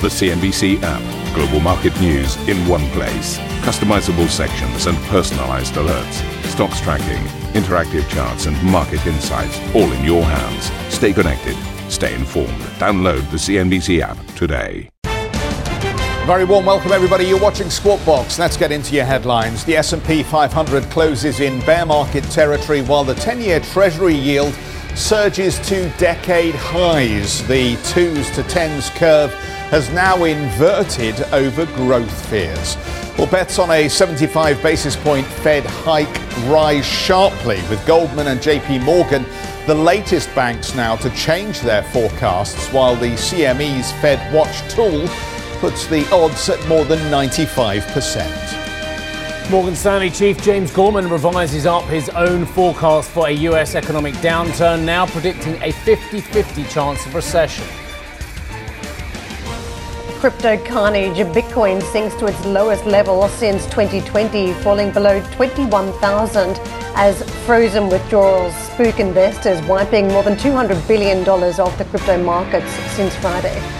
The CNBC app. Global market news in one place. Customizable sections and personalized alerts. Stocks tracking, interactive charts, and market insights all in your hands. Stay connected. Stay informed. Download the CNBC app today. Very warm welcome everybody. You're watching Squawk Box. Let's get into your headlines. The S&P 500 closes in bear market territory while the 10-year treasury yield surges to decade highs. The 2s to 10s curve has now inverted over growth fears. Well, bets on a 75 basis point Fed hike rise sharply, with Goldman and JP Morgan the latest banks now to change their forecasts, while the CME's Fed Watch tool puts the odds at more than 95%. Morgan Stanley chief James Gorman revises up his own forecast for a US economic downturn, now predicting a 50 50 chance of recession. Crypto carnage, Bitcoin sinks to its lowest level since 2020, falling below 21,000 as frozen withdrawals spook investors, wiping more than $200 billion off the crypto markets since Friday.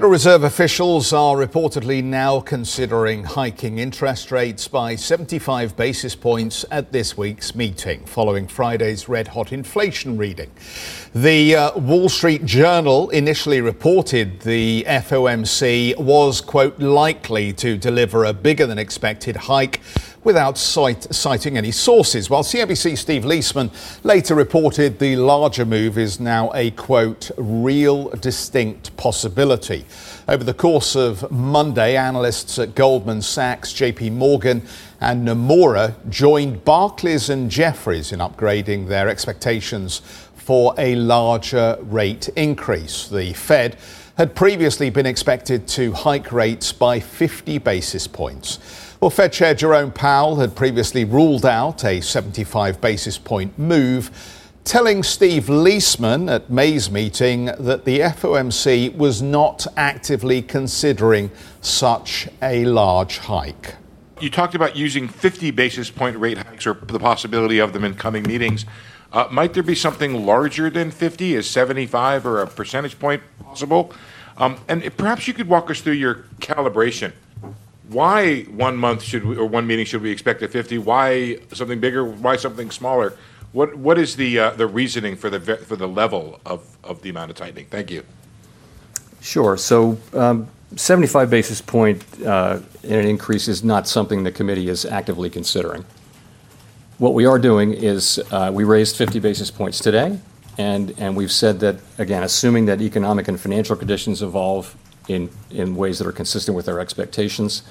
Federal Reserve officials are reportedly now considering hiking interest rates by 75 basis points at this week's meeting, following Friday's red hot inflation reading. The uh, Wall Street Journal initially reported the FOMC was, quote, likely to deliver a bigger than expected hike without cite, citing any sources, while CNBC Steve Liesman later reported the larger move is now a quote, real distinct possibility. Over the course of Monday, analysts at Goldman Sachs, JP Morgan, and Nomura joined Barclays and Jefferies in upgrading their expectations for a larger rate increase. The Fed had previously been expected to hike rates by 50 basis points. Well, Fed Chair Jerome Powell had previously ruled out a 75 basis point move, telling Steve Liesman at May's meeting that the FOMC was not actively considering such a large hike. You talked about using 50 basis point rate hikes or the possibility of them in coming meetings. Uh, might there be something larger than 50? Is 75 or a percentage point possible? Um, and perhaps you could walk us through your calibration why one month should we, or one meeting should we expect a 50? Why something bigger? Why something smaller? What what is the uh, the reasoning for the for the level of, of the amount of tightening? Thank you. Sure. So. Um, 75 basis point uh, in an increase is not something the committee is actively considering. What we are doing is uh, we raised 50 basis points today, and, and we've said that, again, assuming that economic and financial conditions evolve in, ways that are consistent with our expectations.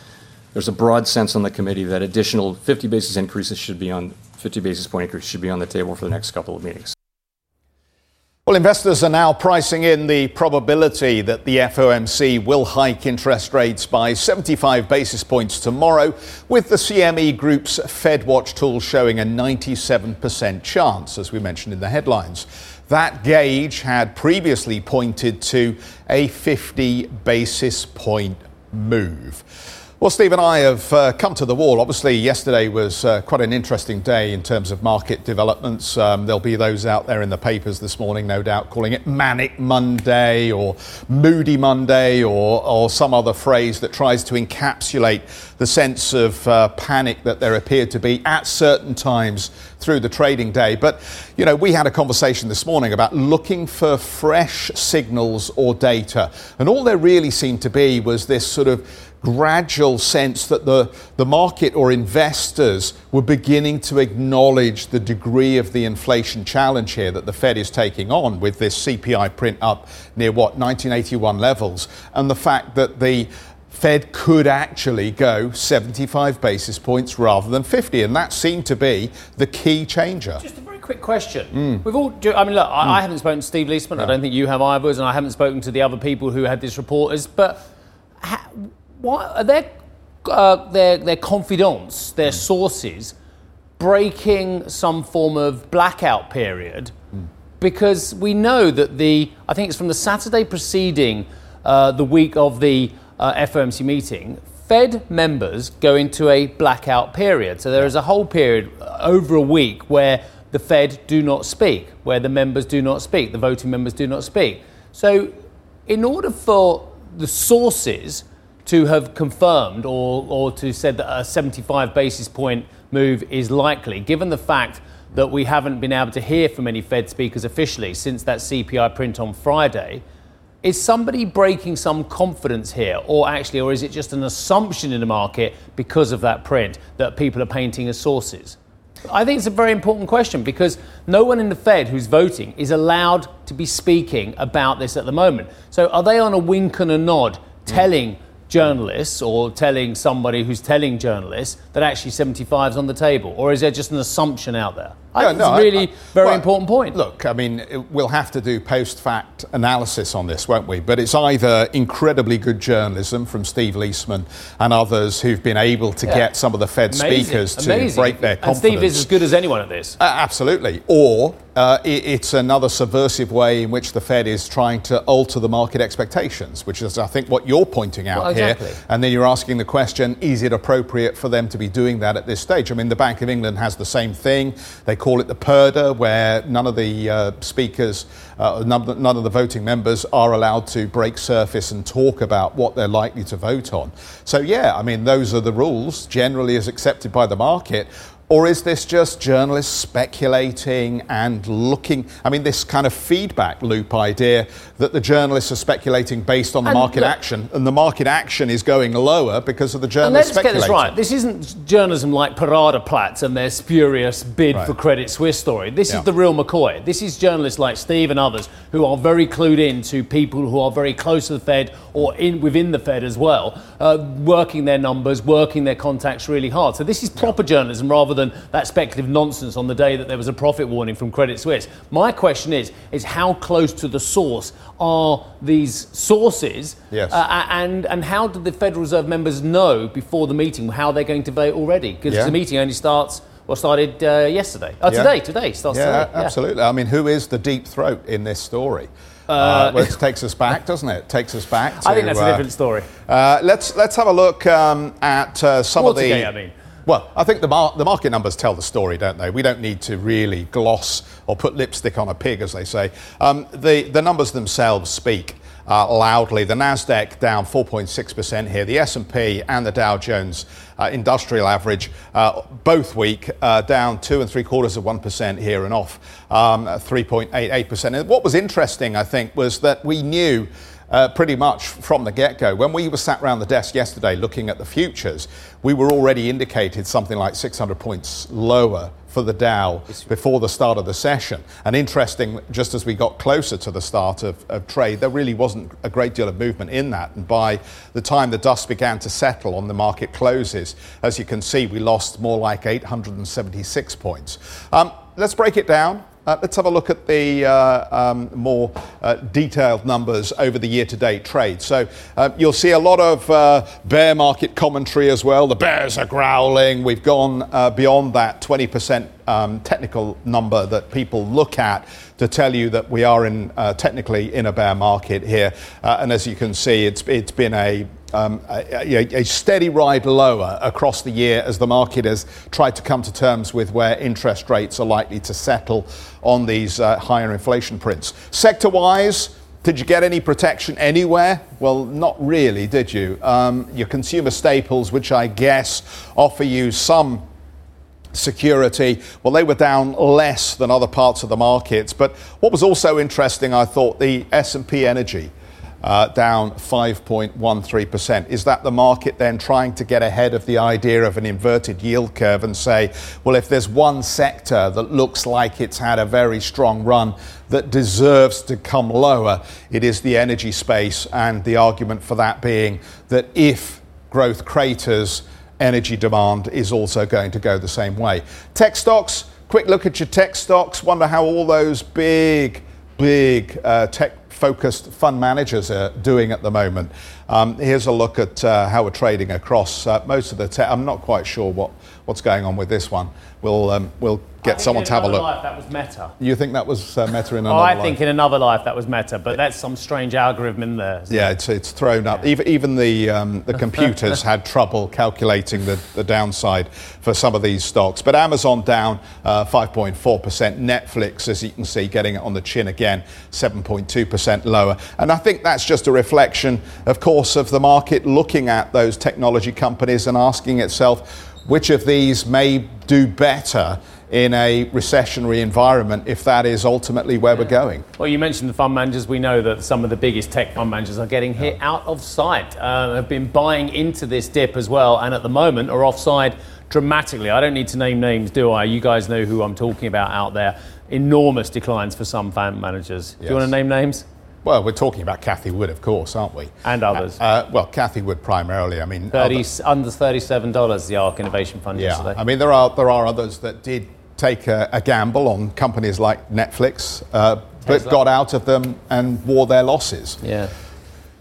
There's a broad sense on the committee that additional 50 basis increases should be on 50 basis point increase should be on the table for the next couple of meetings. Well, investors are now pricing in the probability that the FOMC will hike interest rates by 75 basis points tomorrow, with the CME Group's FedWatch tool showing a 97% chance, as we mentioned in the headlines. That gauge had previously pointed to a 50 basis point move. Well, Steve and I have uh, come to the wall. Obviously, yesterday was uh, quite an interesting day in terms of market developments. Um, there'll be those out there in the papers this morning, no doubt, calling it Manic Monday or Moody Monday or, or some other phrase that tries to encapsulate the sense of uh, panic that there appeared to be at certain times through the trading day. But, you know, we had a conversation this morning about looking for fresh signals or data. And all there really seemed to be was this sort of gradual sense that the, the market or investors were beginning to acknowledge the degree of the inflation challenge here that the Fed is taking on with this CPI print up near what, 1981 levels, and the fact that the Fed could actually go 75 basis points rather than 50, and that seemed to be the key changer. Just a very quick question. Mm. We've all, I mean, look, mm. I, haven't spoken to Steve Liesman. No. I don't think you have either, and I haven't spoken to the other people who had this report. but what are their uh, their their confidants, their mm. sources, breaking some form of blackout period? Mm. Because we know that the I think it's from the Saturday preceding uh, the week of the uh, FOMC meeting, Fed members go into a blackout period. So there is a whole period uh, over a week where the Fed do not speak, where the members do not speak, the voting members do not speak. So, in order for the sources to have confirmed or, or to said that a 75 basis point move is likely, given the fact that we haven't been able to hear from any Fed speakers officially since that CPI print on Friday, is somebody breaking some confidence here, or actually, or is it just an assumption in the market because of that print that people are painting as sources? I think it's a very important question because no one in the Fed who's voting is allowed to be speaking about this at the moment. So, are they on a wink and a nod telling journalists or telling somebody who's telling journalists that actually 75 is on the table? Or is there just an assumption out there? I think no, it's a really I, I, very well, important point. Look, I mean, we'll have to do post fact analysis on this, won't we? But it's either incredibly good journalism from Steve Liesman and others who've been able to yeah. get some of the Fed Amazing. speakers to Amazing. break their confidence. And Steve is as good as anyone at this. Uh, absolutely. Or uh, it, it's another subversive way in which the Fed is trying to alter the market expectations, which is, I think, what you're pointing out well, exactly. here. And then you're asking the question is it appropriate for them to be doing that at this stage? I mean, the Bank of England has the same thing. They call it the purdah, where none of the uh, speakers, uh, none, none of the voting members are allowed to break surface and talk about what they're likely to vote on. So, yeah, I mean, those are the rules, generally as accepted by the market. Or is this just journalists speculating and looking? I mean, this kind of feedback loop idea that the journalists are speculating based on the and market look, action, and the market action is going lower because of the journalists and let's get this right. This isn't journalism like Paradeplatz and their spurious bid right. for Credit Suisse story. This yeah. is the real McCoy. This is journalists like Steve and others who are very clued in to people who are very close to the Fed or in within the Fed as well, uh, working their numbers, working their contacts really hard. So this is proper yeah. journalism rather than that speculative nonsense on the day that there was a profit warning from Credit Suisse. My question is, is how close to the source are these sources? Yes. Uh, and, and how did the Federal Reserve members know before the meeting how they're going to vote already? Because yeah. the meeting only starts well, started uh, yesterday. Oh, yeah. today, today starts yeah, today. Yeah, absolutely. I mean, who is the deep throat in this story? Uh, uh, well, it takes us back, doesn't it? it takes us back. To, I think that's a uh, different story. Uh, let's let's have a look um, at uh, some Watergate, of the. I mean. Well, I think the, mar- the market numbers tell the story, don't they? We don't need to really gloss or put lipstick on a pig, as they say. Um, the, the numbers themselves speak. Uh, loudly. The Nasdaq down 4.6% here. The S&P and the Dow Jones uh, Industrial Average uh, both weak, uh, down two and three quarters of one percent here and off um, 3.88%. And what was interesting, I think, was that we knew uh, pretty much from the get go. When we were sat around the desk yesterday looking at the futures, we were already indicated something like 600 points lower for the Dow before the start of the session. And interesting, just as we got closer to the start of, of, trade, there really wasn't a great deal of movement in that. And by the time the dust began to settle on the market closes, as you can see, we lost more like 876 points. Um, let's break it down. Uh, let's have a look at the uh, um, more uh, detailed numbers over the year to date trade. So uh, you'll see a lot of uh, bear market commentary as well. The bears are growling. We've gone uh, beyond that 20% um, technical number that people look at to tell you that we are in technically in a bear market here. and as you can see, it's, it's been a um, a, a, steady ride lower across the year as the market has tried to come to terms with where interest rates are likely to settle on these uh, higher inflation prints. Sector wise, did you get any protection anywhere? Well, not really, did you? Um, your consumer staples, which I guess offer you some security well they were down less than other parts of the markets but what was also interesting i thought the s&p energy down 5.13%. Is that the market then trying to get ahead of the idea of an inverted yield curve and say, well, if there's one sector that looks like it's had a very strong run that deserves to come lower, it is the energy space, and the argument for that being that if growth craters, energy demand is also going to go the same way. Tech stocks, quick look at your tech stocks, wonder how all those big, big uh, tech focused fund managers are doing at the moment. Um, here's a look at uh, how we're trading across uh, most of the tech. I'm not quite sure what, what's going on with this one. We'll, um, we'll get someone to have a look. Life, that was Meta. You think that was uh, Meta in another oh, I life? think in another life that was Meta, but that's some strange algorithm in there. Yeah, it's, it's thrown up. Even, even the, um, the computers had trouble calculating the, the downside for some of these stocks. But Amazon down uh, 5.4%. Netflix, as you can see, getting it on the chin again, 7.2% lower. And I think that's just a reflection, of course, of the market looking at those technology companies and asking itself which of these may do better in a recessionary environment if that is ultimately where we're going. Well, you mentioned the fund managers. We know that some of the biggest tech fund managers are getting hit out of sight, uh, have been buying into this dip as well, and at the moment are offside dramatically. I don't need to name names, do I? You guys know who I'm talking about out there. Enormous declines for some fund managers. Yes. Do you want to name names? Well, we're talking about Cathie Wood, of course, aren't we? And others. Uh, uh, well, Cathie Wood primarily. I mean, 30, under thirty-seven dollars the ARK Innovation Fund yeah, yesterday. I mean, there are there are others that did take a, a gamble on companies like Netflix, uh, but got out of them and wore their losses. Yeah.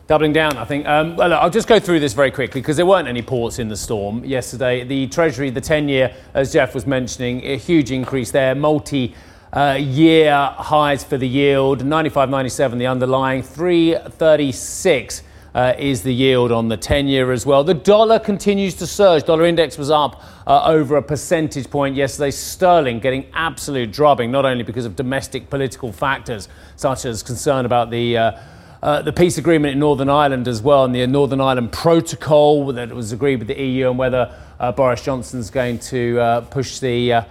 Doubling down, I think. Um, well, I'll just go through this very quickly because there weren't any ports in the storm yesterday. The Treasury, the 10 year, as Geoff was mentioning, a huge increase there, multi uh, year highs for the yield 95 97 the underlying 336 uh, is the yield on the 10 year as well. The dollar continues to surge. Dollar index was up uh, over a percentage point yesterday. Sterling getting absolute drubbing, not only because of domestic political factors such as concern about the uh, uh, the peace agreement in Northern Ireland as well, and the Northern Ireland Protocol that was agreed with the EU, and whether uh, Boris Johnson's going to uh, push the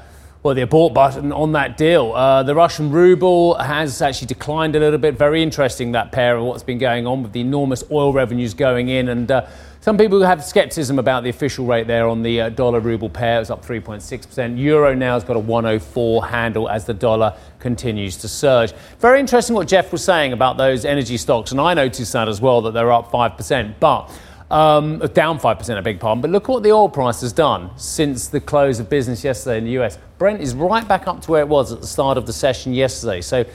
well, the abort button on that deal. Uh, the Russian ruble has actually declined a little bit. Very interesting that pair of what's been going on with the enormous oil revenues going in. And uh, some people have skepticism about the official rate there on the uh, dollar ruble pair. It's up 3.6%. Euro now has got a 104 handle as the dollar continues to surge. Very interesting what Geoff was saying about those energy stocks. And I noticed that as well, that they're up 5%. But um, down 5%, a big pardon. But look at what the oil price has done since the close of business yesterday in the US. Brent is right back up to where it was at the start of the session yesterday. So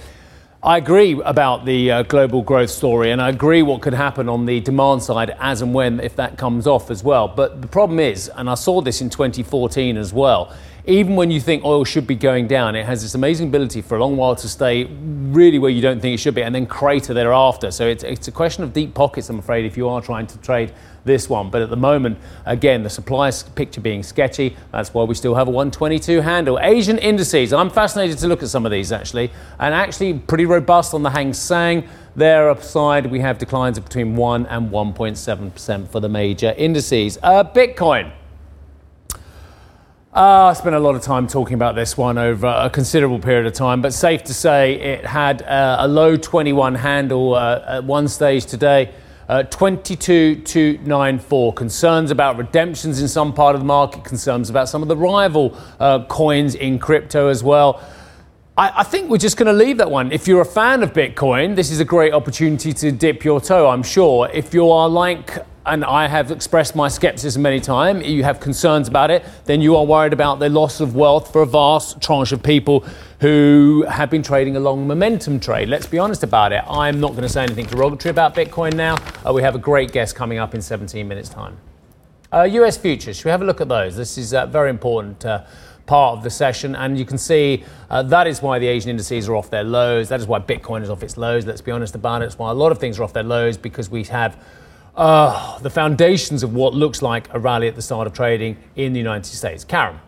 I agree about the uh, global growth story, and I agree what could happen on the demand side as and when, if that comes off as well. But the problem is, and I saw this in 2014 as well, even when you think oil should be going down, it has this amazing ability for a long while to stay really where you don't think it should be and then crater thereafter. So it's, it's a question of deep pockets, I'm afraid, if you are trying to trade this one. But at the moment, again, the supply picture being sketchy. That's why we still have a 122 handle. Asian indices, I'm fascinated to look at some of these actually, and actually pretty robust on the Hang Seng. There upside, we have declines of between 1 and 1.7% for the major indices. Uh, Bitcoin. Uh, I spent a lot of time talking about this one over a considerable period of time, but safe to say it had uh, a low 21 handle uh, at one stage today. Uh, 22294. Concerns about redemptions in some part of the market, concerns about some of the rival uh, coins in crypto as well. I, I think we're just going to leave that one. If you're a fan of Bitcoin, this is a great opportunity to dip your toe, I'm sure. If you are like and I have expressed my skepticism many times, you have concerns about it, then you are worried about the loss of wealth for a vast tranche of people who have been trading a long momentum trade. Let's be honest about it. I'm not going to say anything derogatory about Bitcoin now. Uh, we have a great guest coming up in 17 minutes' time. Uh, US futures, should we have a look at those? This is a very important uh, part of the session, and you can see uh, that is why the Asian indices are off their lows. That is why Bitcoin is off its lows. Let's be honest about it. It's why a lot of things are off their lows because we have uh, the foundations of what looks like a rally at the start of trading in the United States. Karen.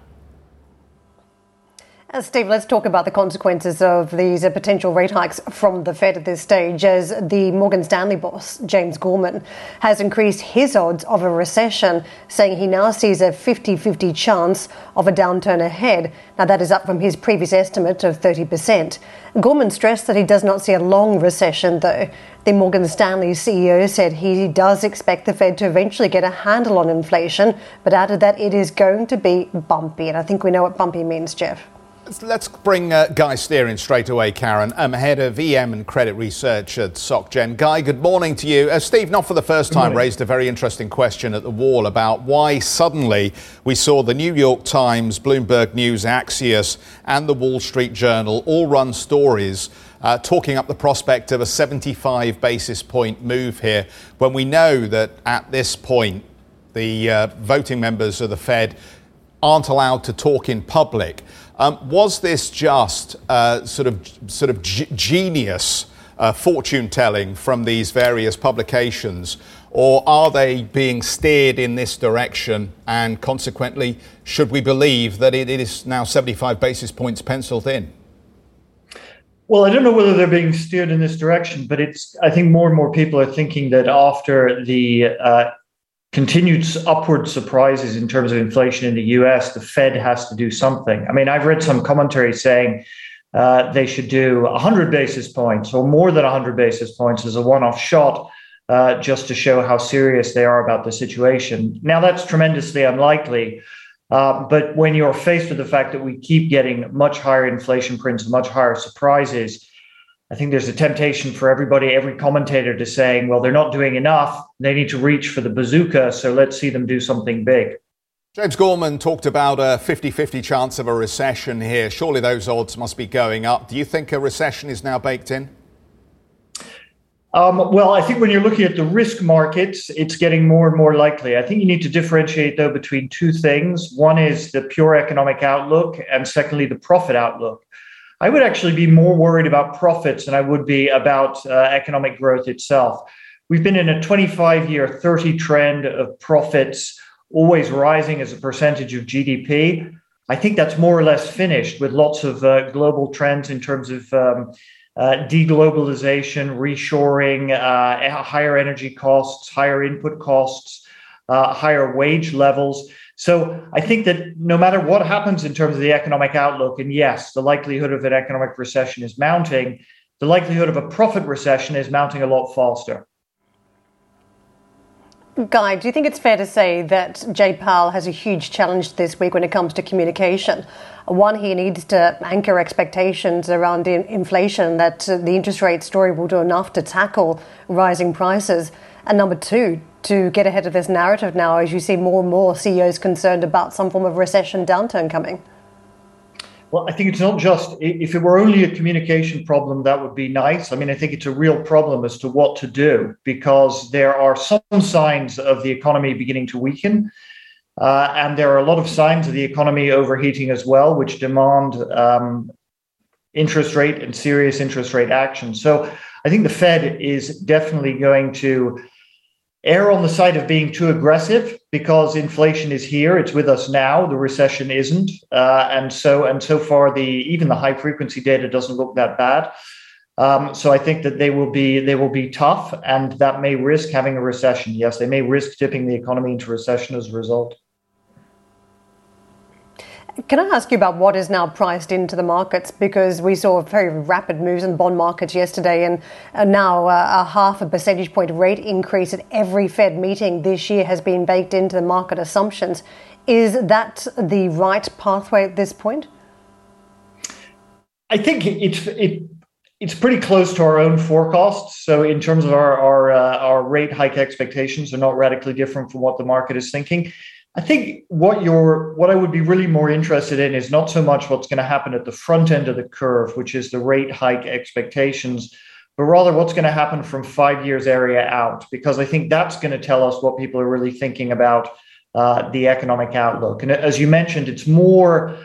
Steve, let's talk about the consequences of these uh, potential rate hikes from the Fed at this stage, as the Morgan Stanley boss, James Gorman, has increased his odds of a recession, saying he now sees a 50 50 chance of a downturn ahead. Now, that is up from his previous estimate of 30%. Gorman stressed that he does not see a long recession, though. The Morgan Stanley CEO said he does expect the Fed to eventually get a handle on inflation, but added that it is going to be bumpy. And I think we know what bumpy means, Geoff. Let's bring uh, Guy Stear in straight away, Karen. I'm head of EM and credit research at SocGen. Guy, good morning to you. Uh, Steve, not for the first time, raised a very interesting question at the wall about why suddenly we saw the New York Times, Bloomberg News, Axios, and the Wall Street Journal all run stories uh, talking up the prospect of a 75 basis point move here when we know that at this point the uh, voting members of the Fed aren't allowed to talk in public. Um, was this just uh, sort of sort of g- genius uh, fortune telling from these various publications, or are they being steered in this direction? And consequently, should we believe that it, is now 75 basis points penciled in? Well, I don't know whether they're being steered in this direction, but it's. I think more and more people are thinking that after the uh, continued upward surprises in terms of inflation in the U.S., the Fed has to do something. I mean, I've read some commentary saying uh, they should do 100 basis points or more than 100 basis points as a one-off shot. Uh, just to show how serious they are about the situation. Now, that's tremendously unlikely. Uh, but when you're faced with the fact that we keep getting much higher inflation prints, much higher surprises, I think there's a temptation for everybody, every commentator to saying, well, they're not doing enough. They need to reach for the bazooka. So let's see them do something big. James Gorman talked about a 50 50 chance of a recession here. Surely those odds must be going up. Do you think a recession is now baked in? Um, well, I think when you're looking at the risk markets, it's getting more and more likely. I think you need to differentiate, though, between two things. One is the pure economic outlook, and secondly, the profit outlook. I would actually be more worried about profits than I would be about uh, economic growth itself. We've been in a 25 year, 30 trend of profits always rising as a percentage of GDP. I think that's more or less finished with lots of uh, global trends in terms of um, uh, deglobalization, reshoring, uh, higher energy costs, higher input costs, uh, higher wage levels. So I think that no matter what happens in terms of the economic outlook, and yes, the likelihood of an economic recession is mounting, the likelihood of a profit recession is mounting a lot faster. Guy, do you think it's fair to say that Jay Powell has a huge challenge this week when it comes to communication? One, he needs to anchor expectations around inflation, that the interest rate story will do enough to tackle rising prices. And number two, to get ahead of this narrative now as you see more and more CEOs concerned about some form of recession downturn coming? Well, I think it's not just, if it were only a communication problem, that would be nice. I mean, I think it's a real problem as to what to do because there are some signs of the economy beginning to weaken. Uh, and there are a lot of signs of the economy overheating as well, which demand um, interest rate and serious interest rate action. So I think the Fed is definitely going to err on the side of being too aggressive because inflation is here it's with us now the recession isn't uh, and so and so far the even the high frequency data doesn't look that bad. Um, so i think that they will be they will be tough and that may risk having a recession. Yes they may risk tipping the economy into recession as a result can I ask you about what is now priced into the markets? Because we saw very rapid moves in bond markets yesterday, and now uh, a half a percentage point rate increase at every Fed meeting this year has been baked into the market assumptions. Is that the right pathway at this point? I think it's it, it's pretty close to our own forecasts. So in terms of our our, uh, our rate hike expectations, are not radically different from what the market is thinking. I think what you're what I would be really more interested in is not so much what's going to happen at the front end of the curve, which is the rate hike expectations, but rather what's going to happen from five years area out, because I think that's going to tell us what people are really thinking about uh, the economic outlook. And as you mentioned, it's more.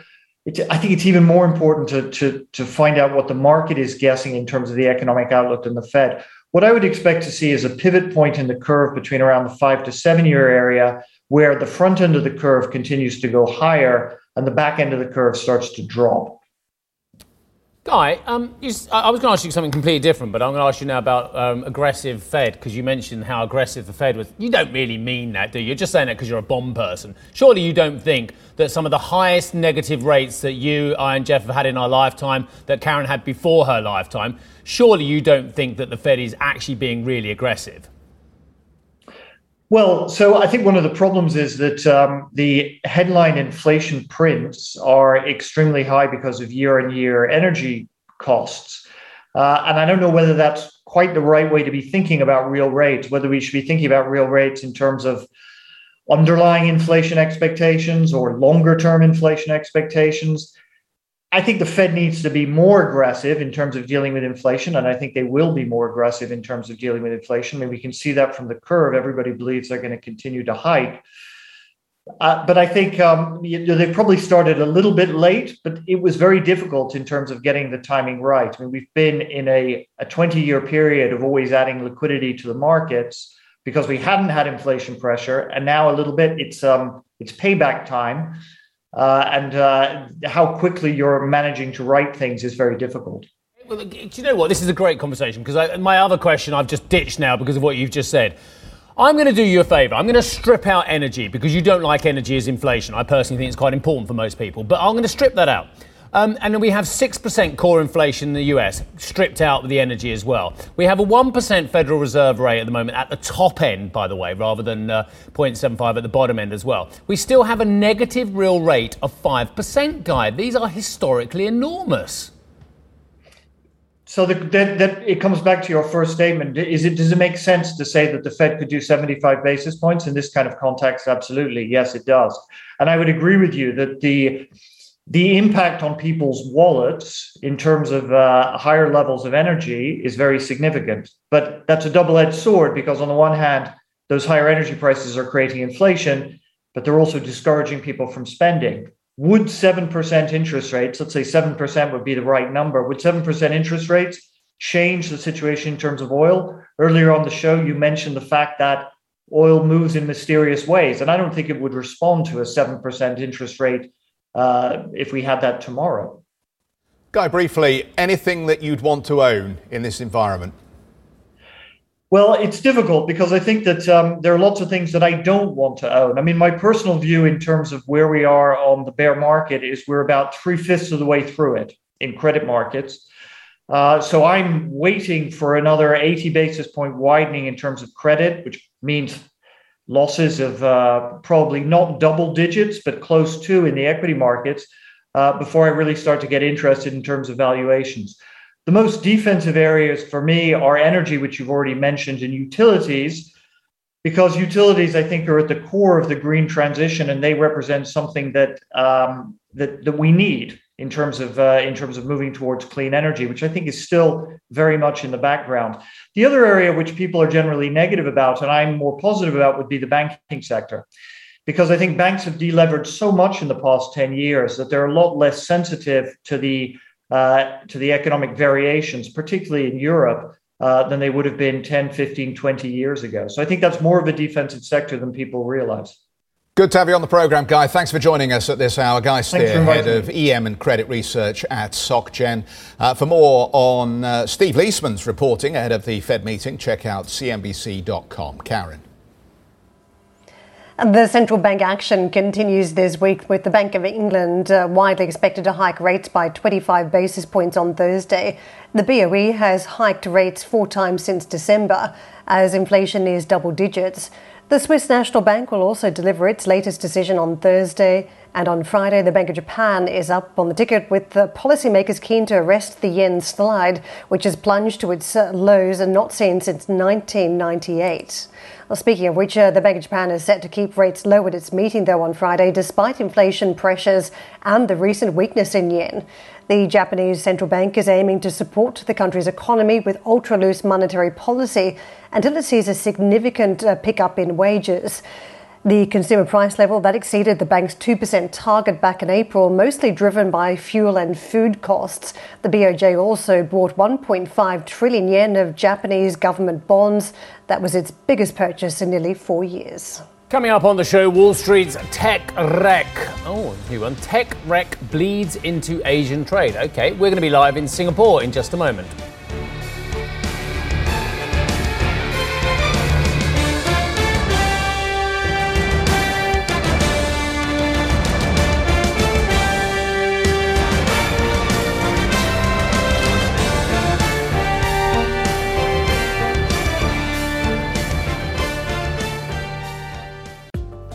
I think it's even more important to, to, to find out what the market is guessing in terms of the economic outlook than the Fed. What I would expect to see is a pivot point in the curve between around the five to seven year area where the front end of the curve continues to go higher and the back end of the curve starts to drop. Guy, um, you, I was going to ask you something completely different, but I'm going to ask you now about um, aggressive Fed because you mentioned how aggressive the Fed was. You don't really mean that, do you? You're just saying that because you're a bomb person. Surely you don't think that some of the highest negative rates that you, I, and Geoff have had in our lifetime, that Karen had before her lifetime, surely you don't think that the Fed is actually being really aggressive? Well, so I think one of the problems is that um, the headline inflation prints are extremely high because of year on year energy costs. Uh, and I don't know whether that's quite the right way to be thinking about real rates, whether we should be thinking about real rates in terms of underlying inflation expectations or longer term inflation expectations. I think the Fed needs to be more aggressive in terms of dealing with inflation, and I think they will be more aggressive in terms of dealing with inflation. I mean, we can see that from the curve. Everybody believes they're going to continue to hike. Uh, but I think um, you know, they probably started a little bit late, but it was very difficult in terms of getting the timing right. I mean, we've been in a, a 20 year period of always adding liquidity to the markets because we hadn't had inflation pressure, and now a little bit it's um, it's payback time, uh, and uh, how quickly you're managing to write things is very difficult. Well, do you know what? This is a great conversation because my other question I've just ditched now because of what you've just said. I'm going to do you a favour. I'm going to strip out energy because you don't like energy as inflation. I personally think it's quite important for most people, but I'm going to strip that out. Um, and then we have 6% core inflation in the US, stripped out with the energy as well. We have a 1% Federal Reserve rate at the moment, at the top end, by the way, rather than uh, 0.75 at the bottom end as well. We still have a negative real rate of 5%, Guy. These are historically enormous. So that it comes back to your first statement. Is it does it make sense to say that the Fed could do 75 basis points in this kind of context? Absolutely, yes, it does. And I would agree with you that the the impact on people's wallets in terms of uh, higher levels of energy is very significant. But that's a double-edged sword because on the one hand, those higher energy prices are creating inflation, but they're also discouraging people from spending would 7% interest rates, let's say 7% would be the right number, would 7% interest rates change the situation in terms of oil? Earlier on the show, you mentioned the fact that oil moves in mysterious ways. And I don't think it would respond to a 7% interest rate uh, if we had that tomorrow. Guy, briefly, anything that you'd want to own in this environment? Well, it's difficult because I think that um, there are lots of things that I don't want to own. I mean, my personal view in terms of where we are on the bear market is we're about three fifths of the way through it in credit markets. Uh, so I'm waiting for another 80 basis point widening in terms of credit, which means losses of uh, probably not double digits, but close to in the equity markets uh, before I really start to get interested in terms of valuations. The most defensive areas for me are energy, which you've already mentioned, and utilities, because utilities, I think, are at the core of the green transition, and they represent something that um, that that we need in terms of uh, in terms of moving towards clean energy, which I think is still very much in the background. The other area which people are generally negative about, and I'm more positive about, would be the banking sector. Because I think banks have deleveraged so much in the past 10 years that they're a lot less sensitive to the uh, to the economic variations, particularly in Europe, uh, than they would have been 10, 15, 20 years ago. So I think that's more of a defensive sector than people realize. Good to have you on the programme, Guy. Thanks for joining us at this hour. Guy Stear, head of EM and credit research at SocGen. Uh, for more on uh, Steve Liesman's reporting ahead of the Fed meeting, check out cnbc.com. Karen. The central bank action continues this week with the Bank of England uh, widely expected to hike rates by 25 basis points on Thursday. The BOE has hiked rates four times since December as inflation is double digits. The Swiss National Bank will also deliver its latest decision on Thursday. And on Friday, the Bank of Japan is up on the ticket with the policymakers keen to arrest the yen slide, which has plunged to its uh, lows and not seen since 1998. Well, speaking of which, uh, the Bank of Japan is set to keep rates low at its meeting, though, on Friday, despite inflation pressures and the recent weakness in yen. The Japanese central bank is aiming to support the country's economy with ultra loose monetary policy until it sees a significant uh, pickup in wages. The consumer price level that exceeded the bank's 2% target back in April, mostly driven by fuel and food costs. The BOJ also bought 1.5 trillion yen of Japanese government bonds. That was its biggest purchase in nearly four years. Coming up on the show, Wall Street's tech wreck. Oh, new one. Tech wreck bleeds into Asian trade. Okay, we're going to be live in Singapore in just a moment.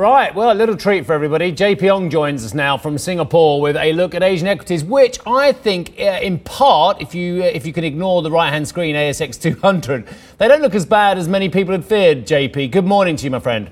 Right, well, a little treat for everybody. JP Ong joins us now from Singapore with a look at Asian equities, which I think, uh, in part, if you uh, if you can ignore the right-hand screen, ASX 200, they don't look as bad as many people had feared. JP, good morning to you, my friend.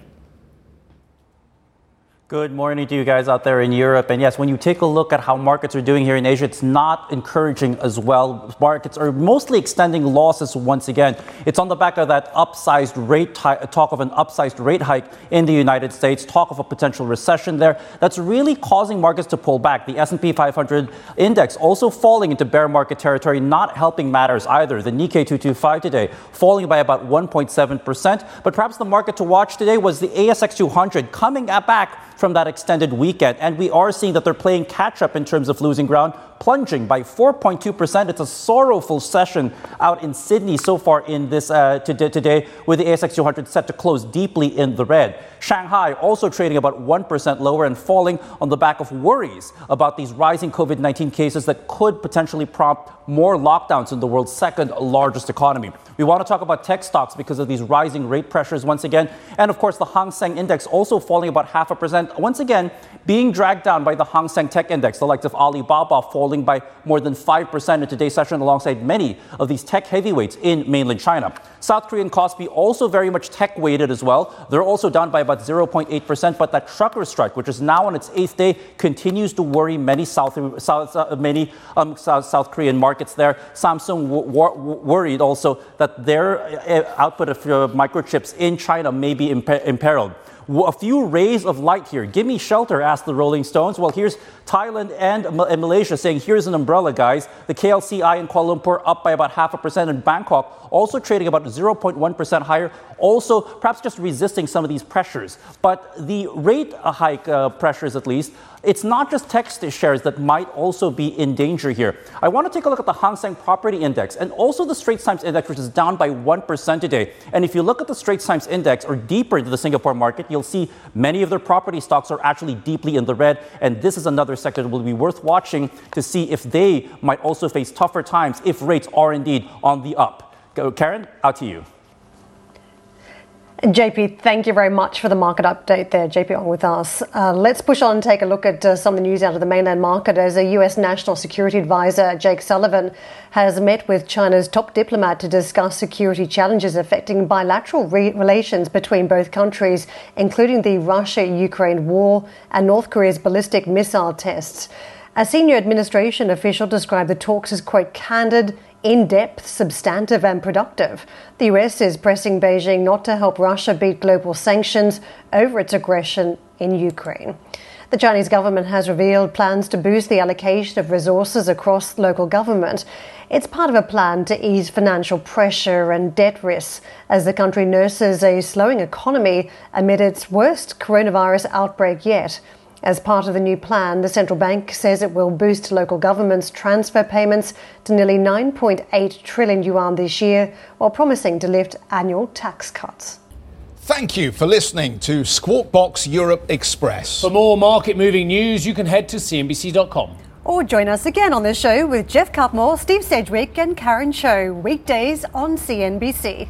Good morning to you guys out there in Europe. And yes, when you take a look at how markets are doing here in Asia, it's not encouraging as well. Markets are mostly extending losses once again. It's on the back of that upsized rate talk of an upsized rate hike in the United States, talk of a potential recession there. That's really causing markets to pull back. The S&P 500 index also falling into bear market territory, not helping matters either. The Nikkei 225 today falling by about 1.7%. But perhaps the market to watch today was the ASX 200 coming back from that extended weekend. And we are seeing that they're playing catch up in terms of losing ground plunging by 4.2%. It's a sorrowful session out in Sydney so far in this uh, today, with the ASX 200 set to close deeply in the red. Shanghai also trading about 1% lower and falling on the back of worries about these rising COVID 19 cases that could potentially prompt more lockdowns in the world's second largest economy. We want to talk about tech stocks because of these rising rate pressures once again. And of course, the Hang Seng Index also falling about half a percent, once again being dragged down by the Hang Seng Tech Index, the likes of Alibaba falling by more than 5% in today's session, alongside many of these tech heavyweights in mainland China. South Korean Kospi also very much tech weighted as well. They're also down by about 0.8%, but that trucker strike, which is now on its eighth day, continues to worry many South, South uh, many um, South, South, Korean markets there. Samsung w- w- worried also that their uh, output of uh, microchips in China may be imper- imperiled a few rays of light here. Give me shelter, asked the Rolling Stones. Well, here's Thailand and, and Malaysia saying, here's an umbrella, guys. The KLCI in Kuala Lumpur up by about half a percent, and Bangkok also trading about 0.1% higher, also perhaps just resisting some of these pressures. But the rate hike uh, pressures, at least, it's not just tech shares that might also be in danger here. I want to take a look at the Hang Seng Property Index and also the Straits Times Index, which is down by 1% today. And if you look at the Straits Times Index or deeper into the Singapore market, you'll see many of their property stocks are actually deeply in the red. And this is another sector will be worth watching to see if they might also face tougher times if rates are indeed on the up. Karen, out to you. JP, thank you very much for the market update there. JP Ong with us. Uh, let's push on and take a look at uh, some of the news out of the mainland market as a US National Security Advisor, Jake Sullivan, has met with China's top diplomat to discuss security challenges affecting bilateral re- relations between both countries, including the Russia Ukraine war and North Korea's ballistic missile tests. A senior administration official described the talks as, quote, candid in depth, substantive, and productive. The US is pressing Beijing not to help Russia beat global sanctions over its aggression in Ukraine. The Chinese government has revealed plans to boost the allocation of resources across local government. It's part of a plan to ease financial pressure and debt risks as the country nurses a slowing economy amid its worst coronavirus outbreak yet. As part of the new plan, the central bank says it will boost local governments' transfer payments to nearly 9.8 trillion yuan this year, while promising to lift annual tax cuts. Thank you for listening to Squawk Box Europe Express. For more market moving news, you can head to CNBC.com. Or join us again on the show with Geoff Cutmore, Steve Sedgwick, and Karen Tso, weekdays on CNBC.